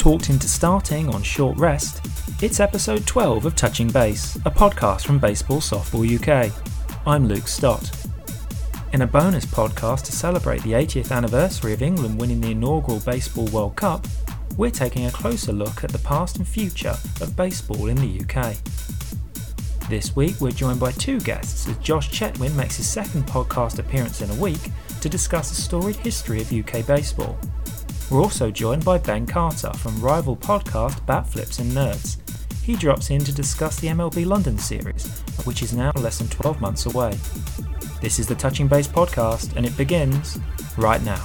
Talked into starting on short rest, it's episode 12 of Touching Base, a podcast from Baseball Softball UK. I'm Luke Stott. In a bonus podcast to celebrate the 80th anniversary of England winning the inaugural Baseball World Cup, we're taking a closer look at the past and future of baseball in the UK. This week, we're joined by two guests as Josh Chetwynd makes his second podcast appearance in a week to discuss the storied history of UK baseball. We're also joined by Ben Carter from rival podcast Bat Flips and Nerds. He drops in to discuss the MLB London series, which is now less than 12 months away. This is the Touching Base podcast, and it begins right now.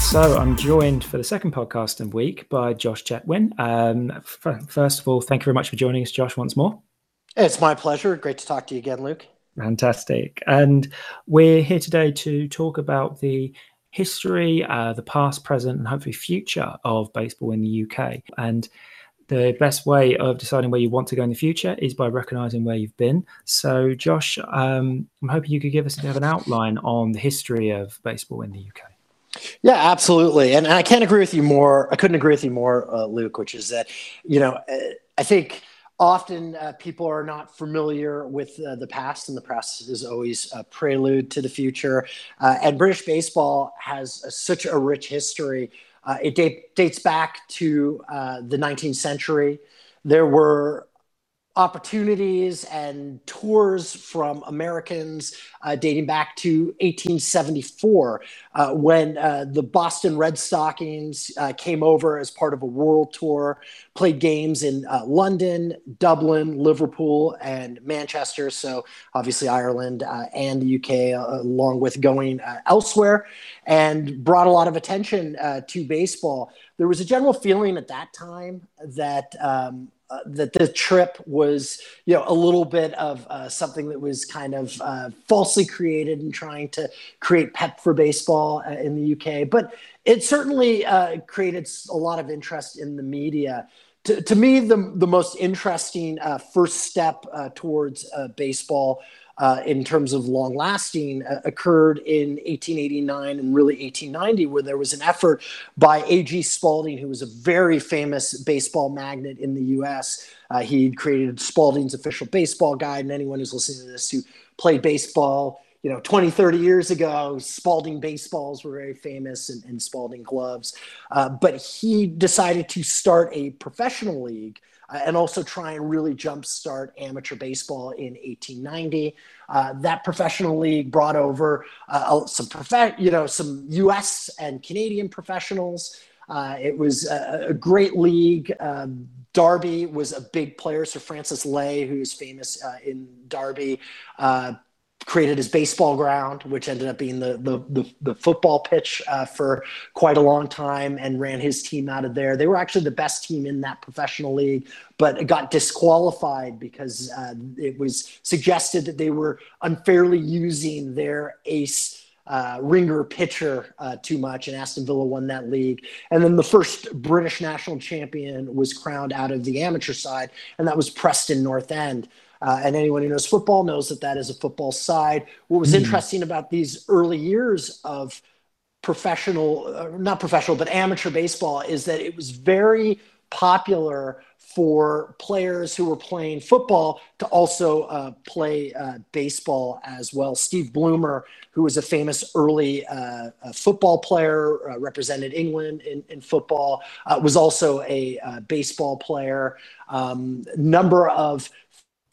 So I'm joined for the second podcast in week by Josh Chetwynd. Um, f- first of all, thank you very much for joining us, Josh, once more. It's my pleasure. Great to talk to you again, Luke. Fantastic. And we're here today to talk about the history, uh, the past, present, and hopefully future of baseball in the UK. And the best way of deciding where you want to go in the future is by recognizing where you've been. So, Josh, um, I'm hoping you could give us a bit of an outline on the history of baseball in the UK. Yeah, absolutely. And, and I can't agree with you more. I couldn't agree with you more, uh, Luke, which is that, you know, uh, I think often uh, people are not familiar with uh, the past and the past is always a prelude to the future. Uh, and british baseball has such a rich history. Uh, it date, dates back to uh, the 19th century. There were opportunities and tours from Americans uh, dating back to 1874 uh, when uh, the Boston Red Stockings uh, came over as part of a world tour, played games in uh, London, Dublin, Liverpool, and Manchester. So, obviously, Ireland uh, and the UK, along with going elsewhere, and brought a lot of attention to baseball. There was a general feeling at that time that um, uh, that the trip was, you know, a little bit of uh, something that was kind of uh, falsely created and trying to create pep for baseball uh, in the UK. But it certainly uh, created a lot of interest in the media. To, to me, the, the most interesting first step towards baseball uh, in terms of long lasting uh, occurred in 1889 and really 1890, where there was an effort by A.G. Spalding, who was a very famous baseball magnate in the U.S. Uh, he created Spalding's official baseball guide, and anyone who's listening to this who played baseball you know 20 30 years ago spalding baseballs were very famous and, and spalding gloves uh, but he decided to start a professional league uh, and also try and really jumpstart amateur baseball in 1890. Uh, that professional league brought over uh, some you know some U.S. and Canadian professionals. Uh, it was a, a great league. Um, Derby was a big player. Sir Francis Ley, who is famous uh, in Derby, uh, created his baseball ground, which ended up being the the the, the football pitch uh, for quite a long time, and ran his team out of there. They were actually the best team in that professional league, but got disqualified because uh, it was suggested that they were unfairly using their ace. Uh, ringer pitcher uh, too much, and Aston Villa won that league. And then the first British national champion was crowned out of the amateur side, and that was Preston North End. Uh, and anyone who knows football knows that that is a football side. What was mm. interesting about these early years of professional, uh, not professional, but amateur baseball is that it was very popular for players who were playing football to also uh, play uh, baseball as well. Steve Bloomer, who was a famous early uh, football player, uh, represented England in, in football, uh, was also a uh, baseball player. Um, number of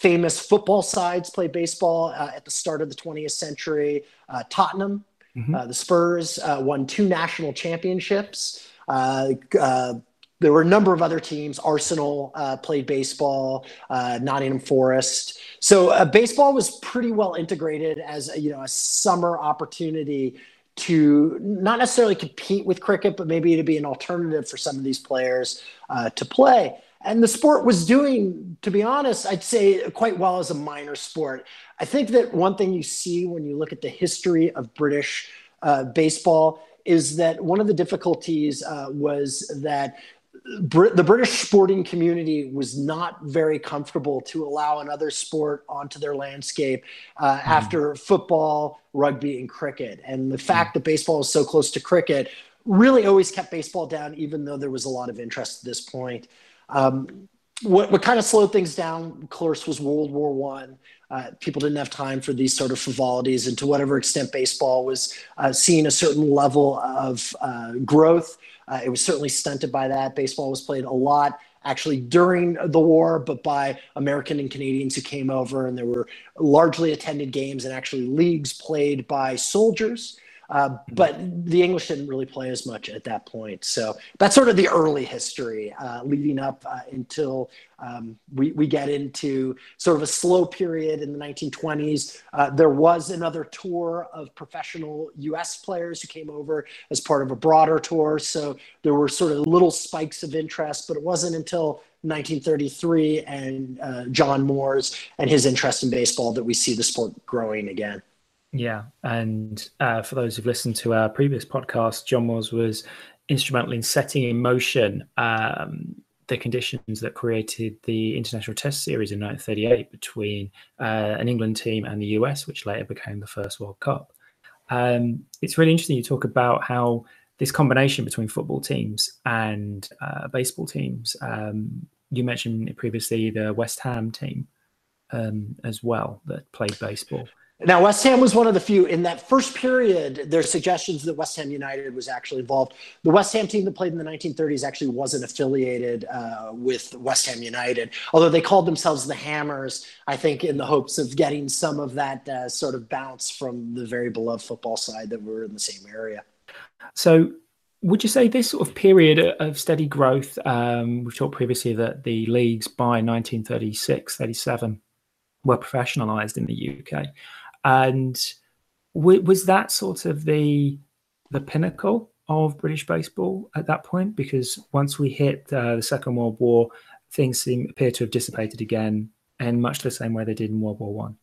famous football sides play baseball uh, at the start of the 20th century. Uh, Tottenham, mm-hmm. uh, the Spurs uh, won two national championships. Uh, uh, there were a number of other teams. Arsenal played baseball. Nottingham Forest. So baseball was pretty well integrated as you know a summer opportunity to not necessarily compete with cricket, but maybe to be an alternative for some of these players to play. And the sport was doing, to be honest, I'd say quite well as a minor sport. I think that one thing you see when you look at the history of British uh, baseball is that one of the difficulties uh, was that Br- the British sporting community was not very comfortable to allow another sport onto their landscape uh, mm. after football, rugby, and cricket. And the fact mm. that baseball was so close to cricket really always kept baseball down, even though there was a lot of interest at this point. Um, what, what kind of slowed things down, of course, was World War One. Uh, people didn't have time for these sort of frivolities, and to whatever extent baseball was uh, seeing a certain level of uh, growth, uh, it was certainly stunted by that. Baseball was played a lot actually during the war, but by American and Canadians who came over, and there were largely attended games and actually leagues played by soldiers. Uh, but the English didn't really play as much at that point. So that's sort of the early history uh, leading up uh, until um, we, we get into sort of a slow period in the 1920s. Uh, there was another tour of professional US players who came over as part of a broader tour. So there were sort of little spikes of interest, but it wasn't until 1933 and uh, John Moores and his interest in baseball that we see the sport growing again. Yeah, and uh, for those who've listened to our previous podcast, John Moores was instrumental in setting in motion um, the conditions that created the International Test Series in 1938 between uh, an England team and the US, which later became the first World Cup. Um, it's really interesting you talk about how this combination between football teams and uh, baseball teams. Um, you mentioned previously the West Ham team um, as well that played baseball. Now, West Ham was one of the few in that first period. There's suggestions that West Ham United was actually involved. The West Ham team that played in the 1930s actually wasn't affiliated uh, with West Ham United, although they called themselves the Hammers. I think in the hopes of getting some of that uh, sort of bounce from the very beloved football side that were in the same area. So, would you say this sort of period of steady growth? Um, we've talked previously that the leagues by 1936, 37 were professionalized in the UK and w- was that sort of the the pinnacle of British baseball at that point? Because once we hit uh, the Second World War, things seem appear to have dissipated again, and much the same way they did in World War One.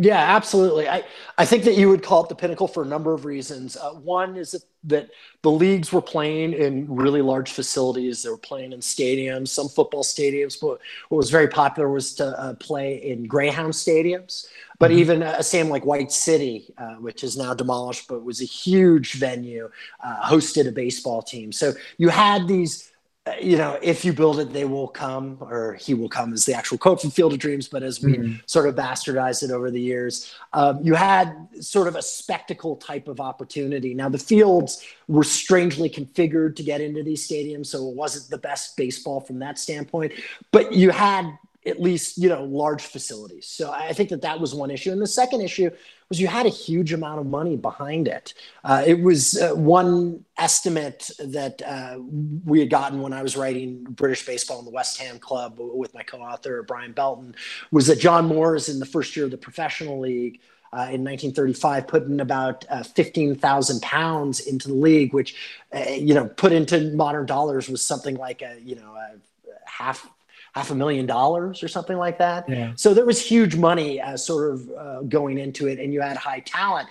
Yeah, absolutely. I, I think that you would call it the pinnacle for a number of reasons. Uh, one is that, that the leagues were playing in really large facilities. They were playing in stadiums, some football stadiums, but what was very popular was to uh, play in Greyhound stadiums. But mm-hmm. even a stadium like White City, uh, which is now demolished, but was a huge venue, uh, hosted a baseball team. So you had these you know, if you build it, they will come, or he will come is the actual quote from Field of Dreams. But as we mm-hmm. sort of bastardized it over the years, um, you had sort of a spectacle type of opportunity. Now, the fields were strangely configured to get into these stadiums, so it wasn't the best baseball from that standpoint. But you had at least you know large facilities. So i think that that was one issue. And the second issue was you had a huge amount of money behind it. Uh, it was uh, one estimate that uh, we had gotten when i was writing british baseball in the west ham club with my co-author brian belton was that john moores in the first year of the professional league uh, in 1935 put in about uh, 15,000 pounds into the league, which, uh, you know, put into modern dollars was something like a, you know, a half half a million dollars or something like that. Yeah. So there was huge money uh, sort of uh, going into it, and you had high talent.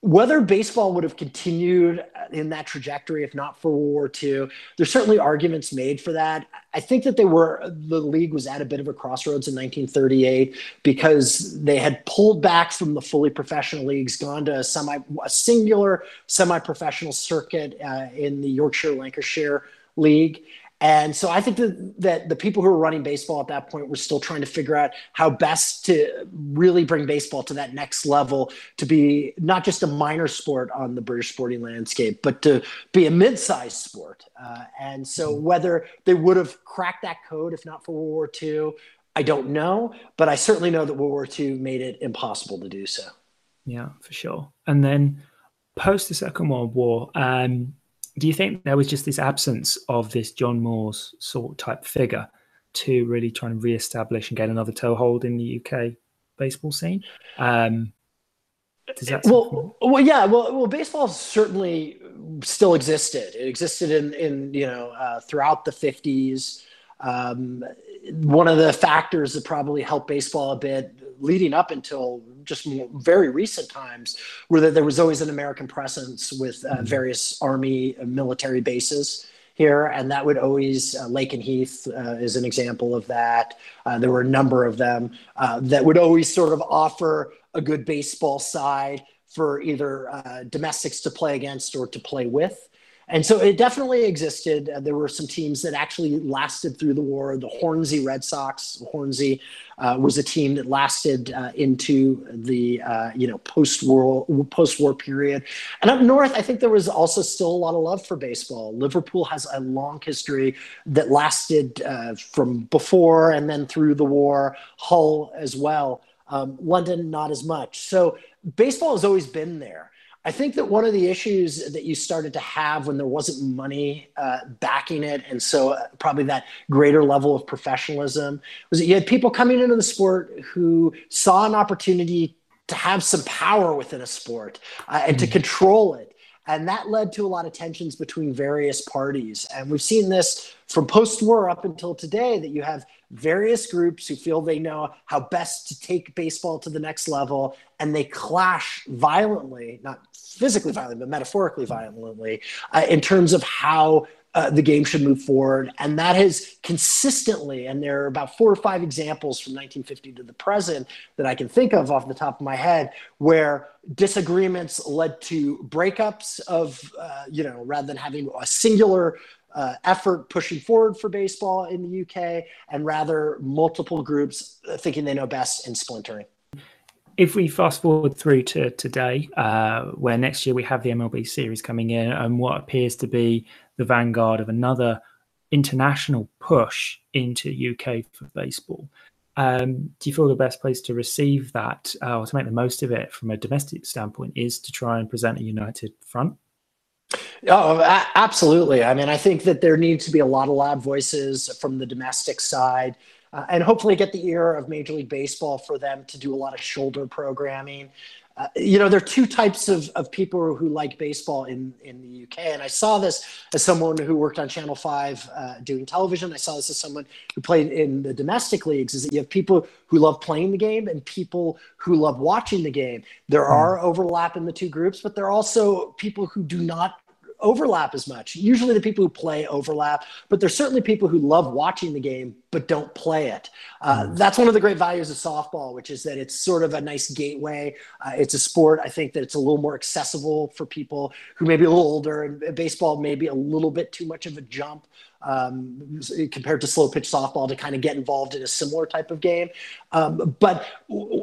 Whether baseball would have continued in that trajectory if not for World War II, there's certainly arguments made for that. I think that they were the league was at a bit of a crossroads in 1938 because they had pulled back from the fully professional leagues, gone to a semi a singular semi-professional circuit uh, in the Yorkshire Lancashire League and so I think that, that the people who were running baseball at that point were still trying to figure out how best to really bring baseball to that next level to be not just a minor sport on the British sporting landscape, but to be a mid sized sport. Uh, and so mm-hmm. whether they would have cracked that code if not for World War II, I don't know. But I certainly know that World War II made it impossible to do so. Yeah, for sure. And then post the Second World War, um, do you think there was just this absence of this John Moores sort type figure to really try and re-establish and get another toehold in the UK baseball scene? Um, does that well, well, yeah, well, well, baseball certainly still existed. It existed in, in you know, uh, throughout the '50s. Um, one of the factors that probably helped baseball a bit leading up until just very recent times were that there was always an American presence with uh, mm-hmm. various army military bases here, and that would always uh, and Heath uh, is an example of that. Uh, there were a number of them uh, that would always sort of offer a good baseball side for either uh, domestics to play against or to play with. And so it definitely existed. Uh, there were some teams that actually lasted through the war. The Hornsey Red Sox, Hornsey uh, was a team that lasted uh, into the uh, you know post-war post-war period. And up north, I think there was also still a lot of love for baseball. Liverpool has a long history that lasted uh, from before and then through the war. Hull as well. Um, London, not as much. So baseball has always been there. I think that one of the issues that you started to have when there wasn't money uh, backing it, and so uh, probably that greater level of professionalism, was that you had people coming into the sport who saw an opportunity to have some power within a sport uh, and to control it. And that led to a lot of tensions between various parties. And we've seen this from post war up until today that you have various groups who feel they know how best to take baseball to the next level and they clash violently, not physically violently, but metaphorically violently, uh, in terms of how uh, the game should move forward. And that has consistently, and there are about four or five examples from 1950 to the present that I can think of off the top of my head, where disagreements led to breakups of, uh, you know, rather than having a singular uh, effort pushing forward for baseball in the UK, and rather multiple groups thinking they know best and splintering if we fast forward through to today, uh, where next year we have the MLB series coming in and what appears to be the vanguard of another international push into UK for baseball, um, do you feel the best place to receive that uh, or to make the most of it from a domestic standpoint is to try and present a united front? Oh, absolutely. I mean, I think that there needs to be a lot of loud voices from the domestic side uh, and hopefully get the ear of Major League Baseball for them to do a lot of shoulder programming. Uh, you know, there are two types of, of people who like baseball in, in the UK. And I saw this as someone who worked on Channel 5 uh, doing television. I saw this as someone who played in the domestic leagues, is that you have people who love playing the game and people who love watching the game. There hmm. are overlap in the two groups, but there are also people who do not overlap as much. Usually the people who play overlap, but there's certainly people who love watching the game but don't play it. Uh, mm. That's one of the great values of softball, which is that it's sort of a nice gateway. Uh, it's a sport. I think that it's a little more accessible for people who may be a little older, and baseball may be a little bit too much of a jump um, compared to slow pitch softball to kind of get involved in a similar type of game. Um, but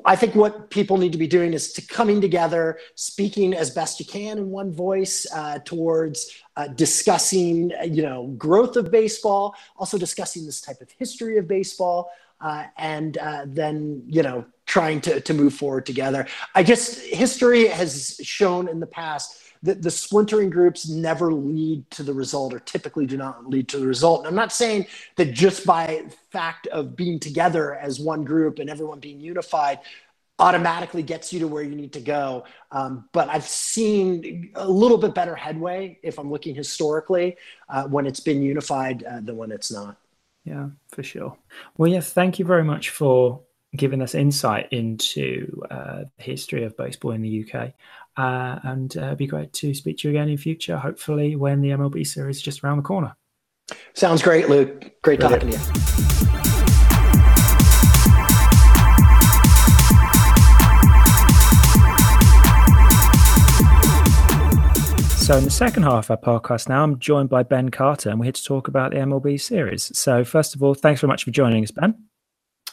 I think what people need to be doing is to coming together, speaking as best you can in one voice uh, towards uh, discussing, you know, growth of baseball, also discussing this type of history of baseball, uh, and uh, then you know trying to to move forward together. I just history has shown in the past that the splintering groups never lead to the result or typically do not lead to the result. And I'm not saying that just by fact of being together as one group and everyone being unified automatically gets you to where you need to go. Um, but I've seen a little bit better headway if I'm looking historically uh, when it's been unified uh, than when it's not. Yeah, for sure. Well, yes, thank you very much for giving us insight into uh, the history of baseball in the UK. Uh, and uh, it'd be great to speak to you again in future, hopefully when the MLB series is just around the corner. Sounds great, Luke. Great Brilliant. talking to you. So, in the second half of our podcast now, I'm joined by Ben Carter, and we're here to talk about the MLB series. So, first of all, thanks very much for joining us, Ben.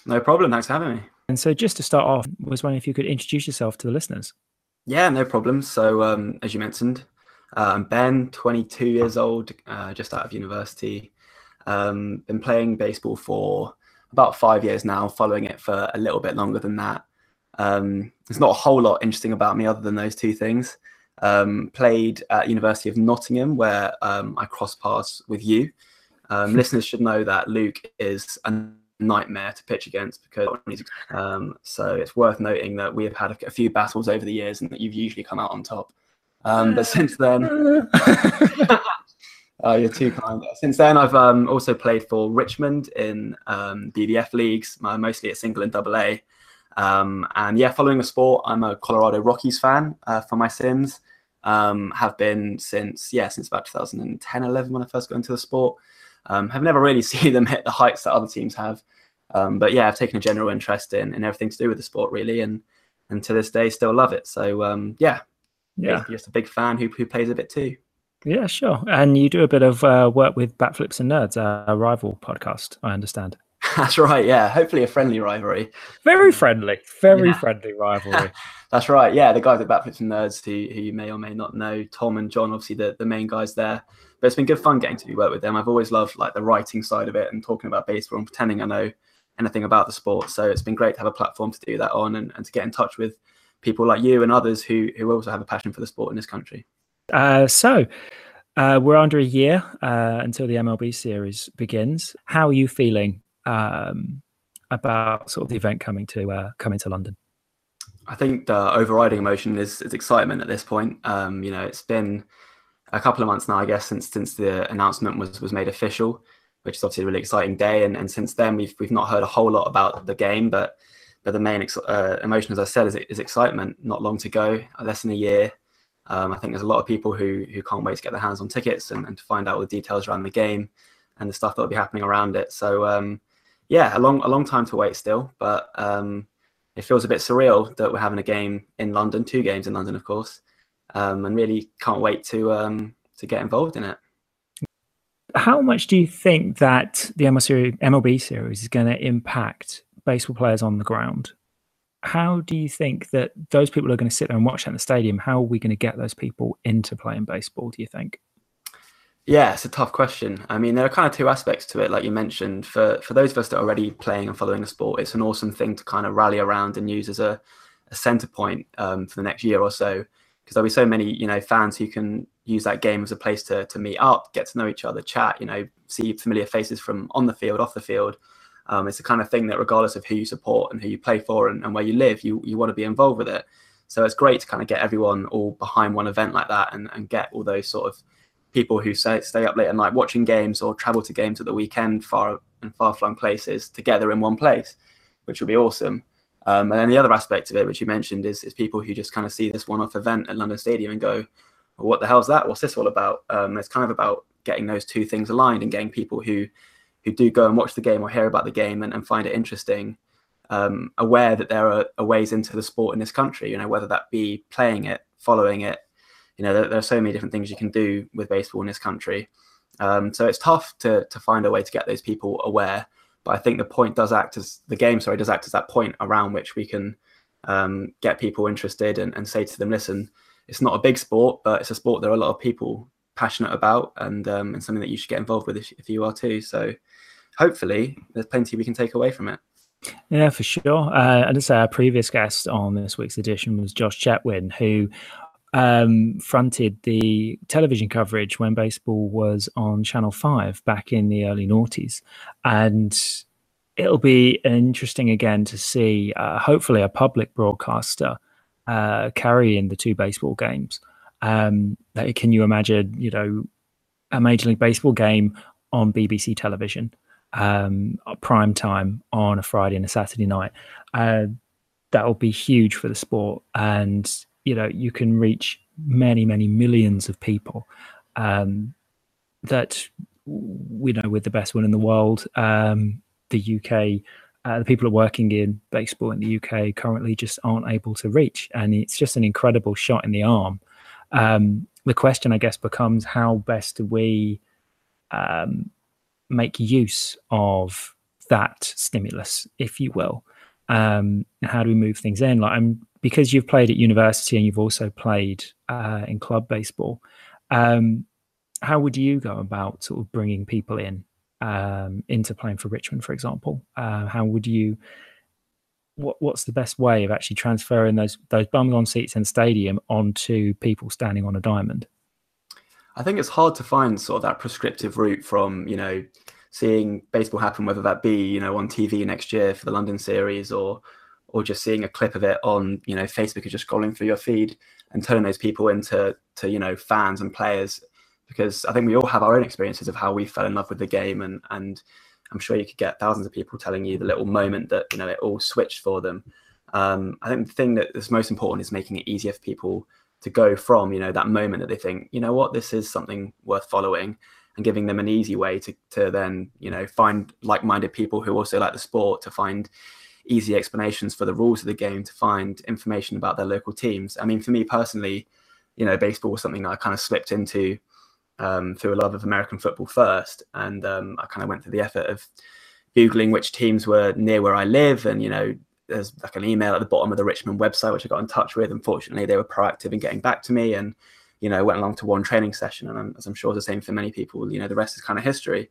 No problem. Thanks for having me. And so, just to start off, I was wondering if you could introduce yourself to the listeners. Yeah, no problem. So, um, as you mentioned, uh, I'm Ben, 22 years old, uh, just out of university. Um, been playing baseball for about five years now, following it for a little bit longer than that. Um, there's not a whole lot interesting about me other than those two things. Um, played at University of Nottingham, where um, I cross paths with you. Um, listeners should know that Luke is a nightmare to pitch against because um, so it's worth noting that we have had a, a, few battles over the years and that you've usually come out on top. Um, but since then, oh, you're too kind. Since then, I've um, also played for Richmond in um, BBF leagues, uh, mostly at single and double A. Um, and yeah, following the sport, I'm a Colorado Rockies fan uh, for my sins. Um, have been since yeah since about 2010 11 when I first got into the sport. Um, have never really seen them hit the heights that other teams have. Um, but yeah, I've taken a general interest in, in everything to do with the sport really, and and to this day still love it. So um, yeah, yeah, just a big fan who who plays a bit too. Yeah, sure. And you do a bit of uh, work with Batflips and Nerds, a rival podcast, I understand. That's right. Yeah, hopefully a friendly rivalry. Very friendly, very yeah. friendly rivalry. That's right. Yeah, the guys at Batflips and Nerds, who, who you may or may not know, Tom and John, obviously the, the main guys there. But it's been good fun getting to work with them. I've always loved like the writing side of it and talking about baseball and pretending I know anything about the sport. So it's been great to have a platform to do that on and, and to get in touch with people like you and others who who also have a passion for the sport in this country. Uh, so uh, we're under a year uh, until the MLB series begins. How are you feeling um, about sort of the event coming to uh, coming to London? I think the overriding emotion is, is excitement at this point. Um, you know, it's been a couple of months now, I guess, since since the announcement was was made official, which is obviously a really exciting day. And, and since then, we've we've not heard a whole lot about the game, but but the main uh, emotion, as I said, is, is excitement. Not long to go, less than a year. Um, I think there's a lot of people who who can't wait to get their hands on tickets and, and to find out all the details around the game and the stuff that will be happening around it. So um, yeah, a long a long time to wait still, but um, it feels a bit surreal that we're having a game in London, two games in London, of course, um, and really can't wait to um, to get involved in it. How much do you think that the MLB series is going to impact baseball players on the ground. How do you think that those people are going to sit there and watch that in the stadium? How are we going to get those people into playing baseball? Do you think? Yeah, it's a tough question. I mean, there are kind of two aspects to it, like you mentioned. For for those of us that are already playing and following the sport, it's an awesome thing to kind of rally around and use as a, a center point um, for the next year or so, because there'll be so many, you know, fans who can use that game as a place to to meet up, get to know each other, chat, you know, see familiar faces from on the field, off the field, um, it's the kind of thing that, regardless of who you support and who you play for and, and where you live, you you want to be involved with it. So it's great to kind of get everyone all behind one event like that and, and get all those sort of people who say, stay up late at night watching games or travel to games at the weekend far and far flung places together in one place, which would be awesome. Um, and then the other aspect of it, which you mentioned, is, is people who just kind of see this one off event at London Stadium and go, well, what the hell's that? What's this all about? Um, it's kind of about getting those two things aligned and getting people who who do go and watch the game or hear about the game and, and find it interesting, um, aware that there are, ways into the sport in this country. You know, whether that be playing it, following it. You know, there, there are so many different things you can do with baseball in this country. Um, so it's tough to to find a way to get those people aware. But I think the point does act as the game. Sorry, does act as that point around which we can um, get people interested and, and say to them, listen, it's not a big sport, but it's a sport there are a lot of people passionate about and um, and something that you should get involved with if, if you are too. So hopefully there's plenty we can take away from it. Yeah, for sure. Uh, and say our previous guest on this week's edition was Josh Chetwynd, who um, fronted the television coverage when baseball was on Channel 5 back in the early noughties. And it'll be interesting again to see, uh, hopefully, a public broadcaster uh, carrying the two baseball games. Um, can you imagine, you know, a Major League Baseball game on BBC television, um, prime time on a Friday and a Saturday night? Uh, that will be huge for the sport, and you know, you can reach many, many millions of people. Um, that we know with the best one in the world, um, the UK. Uh, the people are working in baseball in the UK currently just aren't able to reach, and it's just an incredible shot in the arm um, the question, I guess, becomes how best do we um, make use of that stimulus, if you will? Um, how do we move things in? Like, I'm because you've played at university and you've also played uh, in club baseball. Um, how would you go about sort of bringing people in um, into playing for Richmond, for example? Uh, how would you what, what's the best way of actually transferring those those bums on seats in the stadium onto people standing on a diamond? I think it's hard to find sort of that prescriptive route from you know seeing baseball happen, whether that be you know on TV next year for the London series or or just seeing a clip of it on you know Facebook or just scrolling through your feed and turning those people into to you know fans and players because I think we all have our own experiences of how we fell in love with the game and and I'm sure you could get thousands of people telling you the little moment that you know it all switched for them. Um, I think the thing that is most important is making it easier for people to go from you know that moment that they think you know what this is something worth following and giving them an easy way to to then you know find like-minded people who also like the sport to find easy explanations for the rules of the game to find information about their local teams. I mean for me personally you know baseball was something that i kind of slipped into um, through a love of american football first. And um, i kind of went through the effort of googling which teams were near where i live. And you know there's like an email at the bottom of the richmond website which i got in touch with. Unfortunately they were proactive in getting back to me. And you know, went along to one training session, and I'm, as I'm sure the same for many people. You know, the rest is kind of history.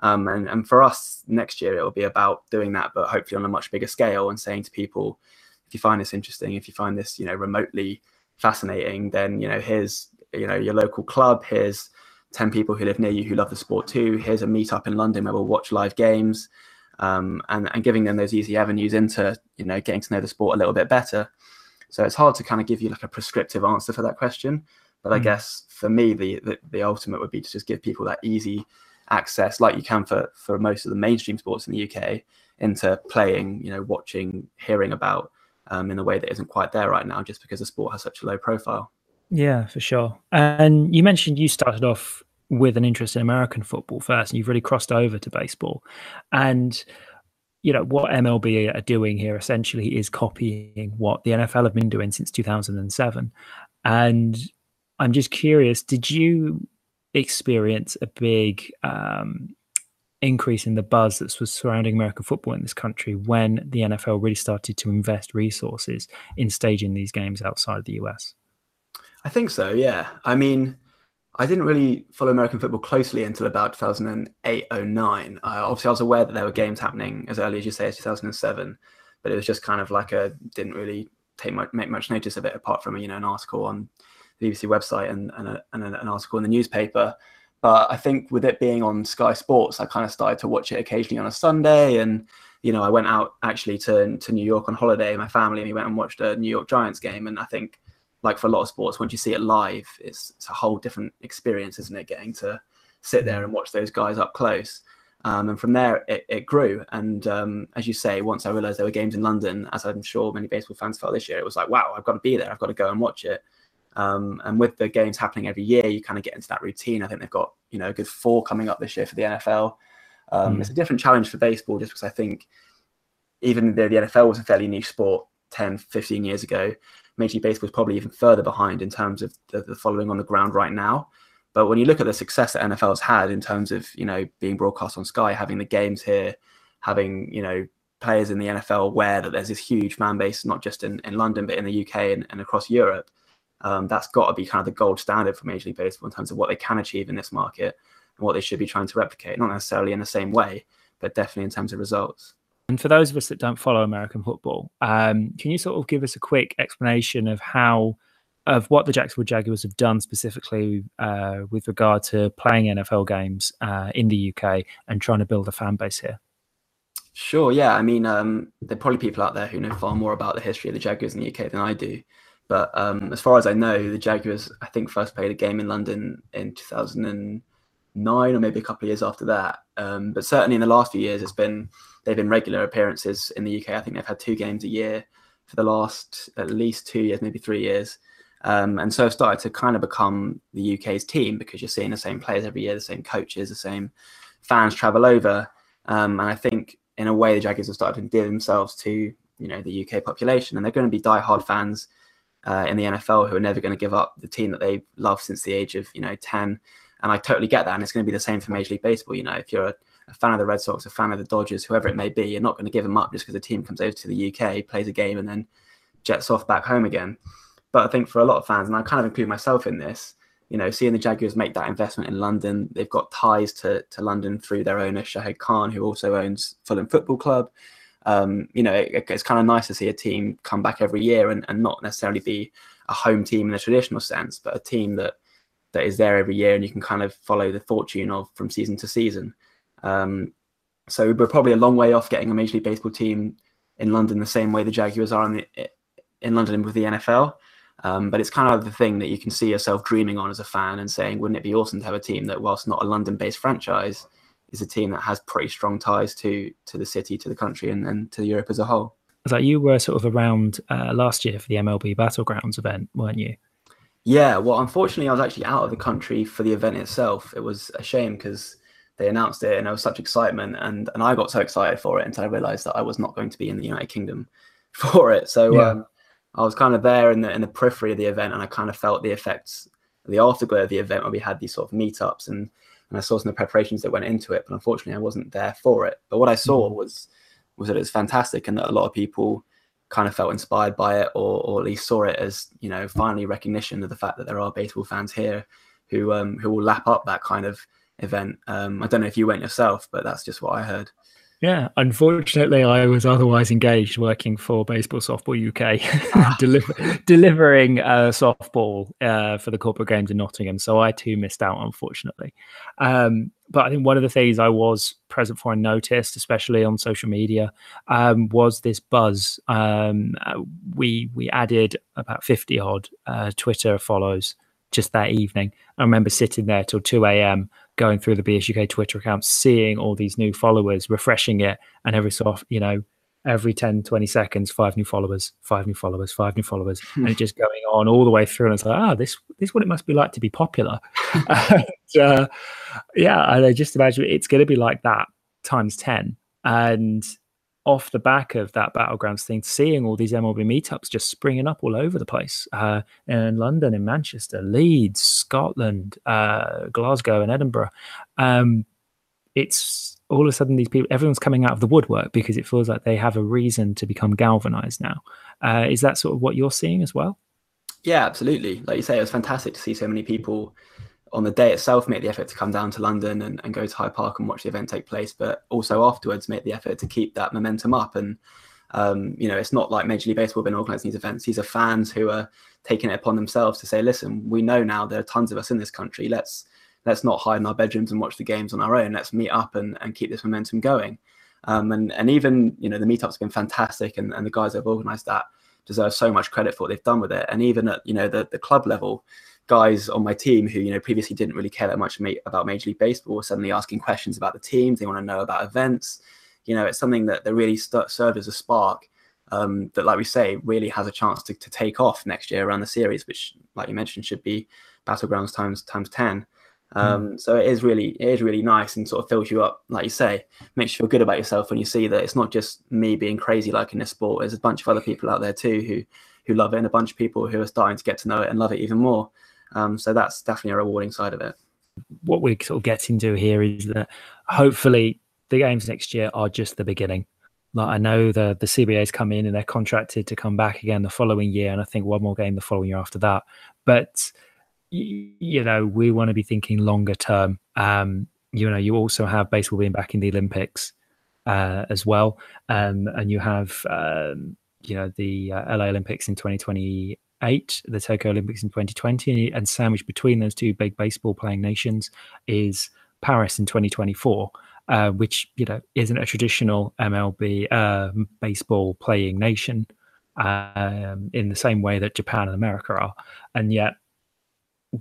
Um, and, and for us next year, it will be about doing that, but hopefully on a much bigger scale and saying to people, if you find this interesting, if you find this, you know, remotely fascinating, then, you know, here's, you know, your local club, here's 10 people who live near you who love the sport too. Here's a meetup in London where we'll watch live games um, and, and giving them those easy avenues into, you know, getting to know the sport a little bit better. So it's hard to kind of give you like a prescriptive answer for that question. But mm. I guess for me, the, the, the ultimate would be to just give people that easy access, like you can for for most of the mainstream sports in the UK, into playing, you know, watching, hearing about um, in a way that isn't quite there right now, just because the sport has such a low profile. Yeah, for sure. And you mentioned you started off with an interest in American football first, and you've really crossed over to baseball. And you know what MLB are doing here essentially is copying what the NFL have been doing since 2007. And I'm just curious, did you experience a big um, increase in the buzz that was surrounding American football in this country when the NFL really started to invest resources in staging these games outside of the US? I think so, yeah. I mean, I didn't really follow American football closely until about 2008 09. Uh, obviously, I was aware that there were games happening as early as you say, as 2007, but it was just kind of like a didn't really take much, make much notice of it apart from you know an article on the BBC website and, and, a, and, an article in the newspaper. But I think with it being on Sky Sports, I kind of started to watch it occasionally on a Sunday. And, you know, I went out actually to, to New York on holiday, my family, and we went and watched a New York Giants game. And I think, like for a lot of sports, once you see it live, it's, it's a whole different experience, isn't it? Getting to sit there and watch those guys up close. Um, and from there, it, it grew. And um, as you say, once I realized there were games in London, as I'm sure many baseball fans felt this year, it was like, wow, I've got to be there. I've got to go and watch it. Um, and with the games happening every year, you kind of get into that routine. I think they've got you know a good four coming up this year for the NFL. Um, mm. It's a different challenge for baseball just because I think even though the NFL was a fairly niche sport 10, 15 years ago, Major League Baseball is probably even further behind in terms of the, the following on the ground right now. But when you look at the success that NFL has had in terms of you know being broadcast on Sky, having the games here, having you know players in the NFL aware that there's this huge fan base, not just in, in London, but in the UK and, and across Europe um, that's got to be kind of the gold standard for Major League Baseball in terms of what they can achieve in this market and what they should be trying to replicate. Not necessarily in the same way, but definitely in terms of results. And for those of us that don't follow American football, um, can you sort of give us a quick explanation of how, of what the Jacksonville Jaguars have done specifically uh, with regard to playing NFL games uh, in the UK and trying to build a fan base here? Sure. Yeah. I mean, um, there are probably people out there who know far more about the history of the Jaguars in the UK than I do. But um, as far as I know, the Jaguars, I think, first played a game in London in 2009 or maybe a couple of years after that. Um, but certainly in the last few years, it's been they've been regular appearances in the UK. I think they've had two games a year for the last at least two years, maybe three years. Um, and so I've started to kind of become the UK's team because you're seeing the same players every year, the same coaches, the same fans travel over. Um, and I think in a way, the Jaguars have started to endear themselves to you know the UK population, and they're going to be die-hard fans uh, in the NFL who are never going to give up the team that they love since the age of you know 10 and I totally get that and it's going to be the same for Major League Baseball you know. If you're a, a fan of the Red Sox a fan of the Dodgers whoever it may be you're not going to give them up just because a team comes over to the UK plays a game and then jets off back home again. But I think for a lot of fans and I kind of include myself in this you know seeing the Jaguars make that investment in London they've got ties to, to London through their owner Shahid Khan who also owns Fulham Football Club um, you know, it, it's kind of nice to see a team come back every year and, and not necessarily be a home team in the traditional sense, but a team that that is there every year and you can kind of follow the fortune of from season to season. Um, so we're probably a long way off getting a Major League Baseball team in London the same way the Jaguars are in, the, in London with the NFL. Um, but it's kind of the thing that you can see yourself dreaming on as a fan and saying, wouldn't it be awesome to have a team that, whilst not a London-based franchise, is a team that has pretty strong ties to to the city, to the country, and, and to Europe as a whole. Was like you were sort of around uh, last year for the MLB Battlegrounds event, weren't you? Yeah, well, unfortunately, I was actually out of the country for the event itself. It was a shame because they announced it and there was such excitement, and and I got so excited for it until I realised that I was not going to be in the United Kingdom for it. So yeah. um, I was kind of there in the in the periphery of the event, and I kind of felt the effects, the afterglow of the event where we had these sort of meetups and and I saw some of the preparations that went into it, but unfortunately I wasn't there for it. But what I saw mm. was was that it was fantastic and that a lot of people kind of felt inspired by it or, or at least saw it as you know finally recognition of the fact that there are baseball fans here who um who will lap up that kind of event um i don't know if you went yourself but that's just what i heard yeah, unfortunately, I was otherwise engaged working for Baseball Softball UK, ah. deliver, delivering uh, softball uh, for the corporate games in Nottingham. So I too missed out, unfortunately. Um, but I think one of the things I was present for and noticed, especially on social media, um, was this buzz. Um, uh, we we added about fifty odd uh, Twitter follows just that evening. I remember sitting there till two a.m going through the BSUK Twitter account, seeing all these new followers, refreshing it, and every so often, you know, every 10, 20 seconds, five new followers, five new followers, five new followers, hmm. and just going on all the way through. And it's like, ah, oh, this, this is what it must be like to be popular. and, uh, yeah, I just imagine it's going to be like that times 10. And off the back of that battlegrounds thing, seeing all these MLB meetups just springing up all over the place uh, in London, in Manchester, Leeds, Scotland, uh, Glasgow, and Edinburgh. Um, it's all of a sudden these people, everyone's coming out of the woodwork because it feels like they have a reason to become galvanized now. Uh, is that sort of what you're seeing as well? Yeah, absolutely. Like you say, it was fantastic to see so many people on the day itself make the effort to come down to London and, and go to Hyde Park and watch the event take place, but also afterwards make the effort to keep that momentum up. And um, you know, it's not like Major League Baseball been organising these events. These are fans who are taking it upon themselves to say, "Listen, we know now there are tons of us in this country. Let's let's not hide in our bedrooms and watch the games on our own. Let's meet up and, and keep this momentum going." Um, and and even you know the meetups have been fantastic, and, and the guys that have organised that deserve so much credit for what they've done with it. And even at you know the the club level, guys on my team who you know previously didn't really care that much about Major League Baseball are suddenly asking questions about the teams. They want to know about events. You know, it's something that, that really st- served as a spark um, that, like we say, really has a chance to, to take off next year around the series, which, like you mentioned, should be battlegrounds times times ten. Hmm. Um, mm. So it is really it is really nice and sort of fills you up, like you say, makes you feel good about yourself when you see that it's not just me being crazy like in this sport. There's a bunch of other people out there too who who love it, and a bunch of people who are starting to get to know it and love it even more. Um, so that's definitely a rewarding side of it. What we're sort of getting to here is that hopefully the games next year are just the beginning. Like I know the the CBA's come in and they're contracted to come back again the following year, and I think one more game the following year after that. But you know, we want to be thinking longer term. Um, you know, you also have baseball being back in the Olympics uh, as well, um, and you have um, you know the uh, LA Olympics in 2020 eight, the Tokyo Olympics in 2020, and sandwiched between those two big baseball playing nations is Paris in 2024, uh, which you know isn't a traditional MLB uh, baseball playing nation um, in the same way that Japan and America are, and yet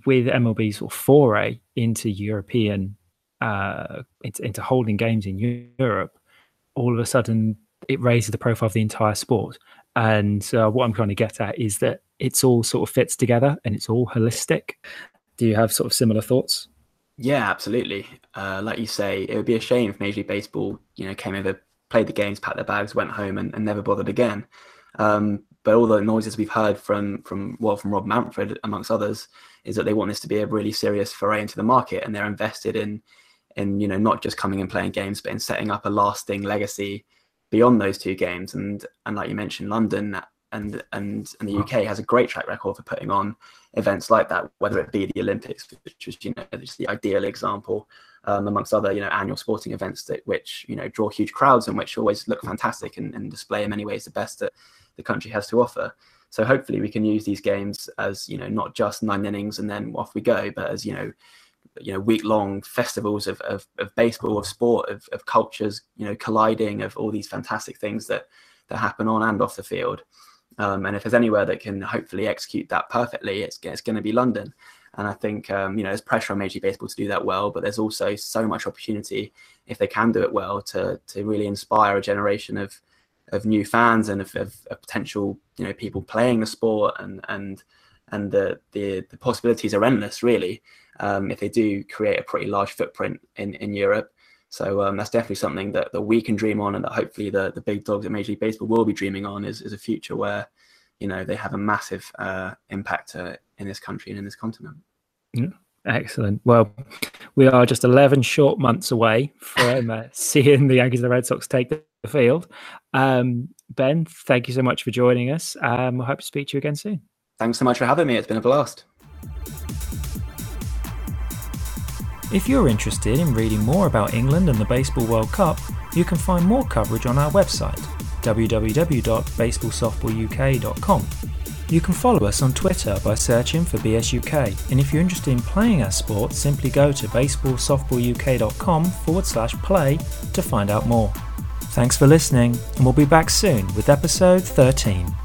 with MLB's foray into European uh, into, into holding games in Europe, all of a sudden it raises the profile of the entire sport. And uh, what I'm trying to get at is that it's all sort of fits together and it's all holistic. Do you have sort of similar thoughts? Yeah, absolutely. Uh, like you say, it would be a shame if Major League Baseball, you know, came over, played the games, packed their bags, went home, and, and never bothered again. Um, but all the noises we've heard from from well from Rob Manfred amongst others is that they want this to be a really serious foray into the market, and they're invested in in you know not just coming and playing games, but in setting up a lasting legacy beyond those two games. And and like you mentioned, London and and and the UK has a great track record for putting on events like that, whether it be the Olympics, which was you know just the ideal example, um, amongst other you know annual sporting events that which you know draw huge crowds and which always look fantastic and, and display in many ways the best that the country has to offer. So hopefully we can use these games as you know not just nine innings and then off we go, but as you know you know week long festivals of, of, of baseball of sport of, of cultures you know colliding of all these fantastic things that that happen on and off the field um, and if there's anywhere that can hopefully execute that perfectly it's, it's going to be london and i think um, you know there's pressure on major baseball to do that well but there's also so much opportunity if they can do it well to to really inspire a generation of of new fans and of, of, of potential you know people playing the sport and and and the the, the possibilities are endless, really. Um, if they do create a pretty large footprint in in Europe. So um, that's definitely something that, that we can dream on, and that hopefully the, the big dogs at Major League Baseball will be dreaming on is, is a future where, you know, they have a massive uh, impact uh, in this country and in this continent. Yeah. Excellent. Well, we are just 11 short months away from uh, seeing the Yankees and the Red Sox take the field. Um, ben, thank you so much for joining us. Um, we hope to speak to you again soon. Thanks so much for having me. It's been a blast. If you're interested in reading more about England and the Baseball World Cup, you can find more coverage on our website, www.baseballsoftballuk.com. You can follow us on Twitter by searching for BSUK, and if you're interested in playing our sport, simply go to baseballsoftballuk.com forward slash play to find out more. Thanks for listening, and we'll be back soon with episode 13.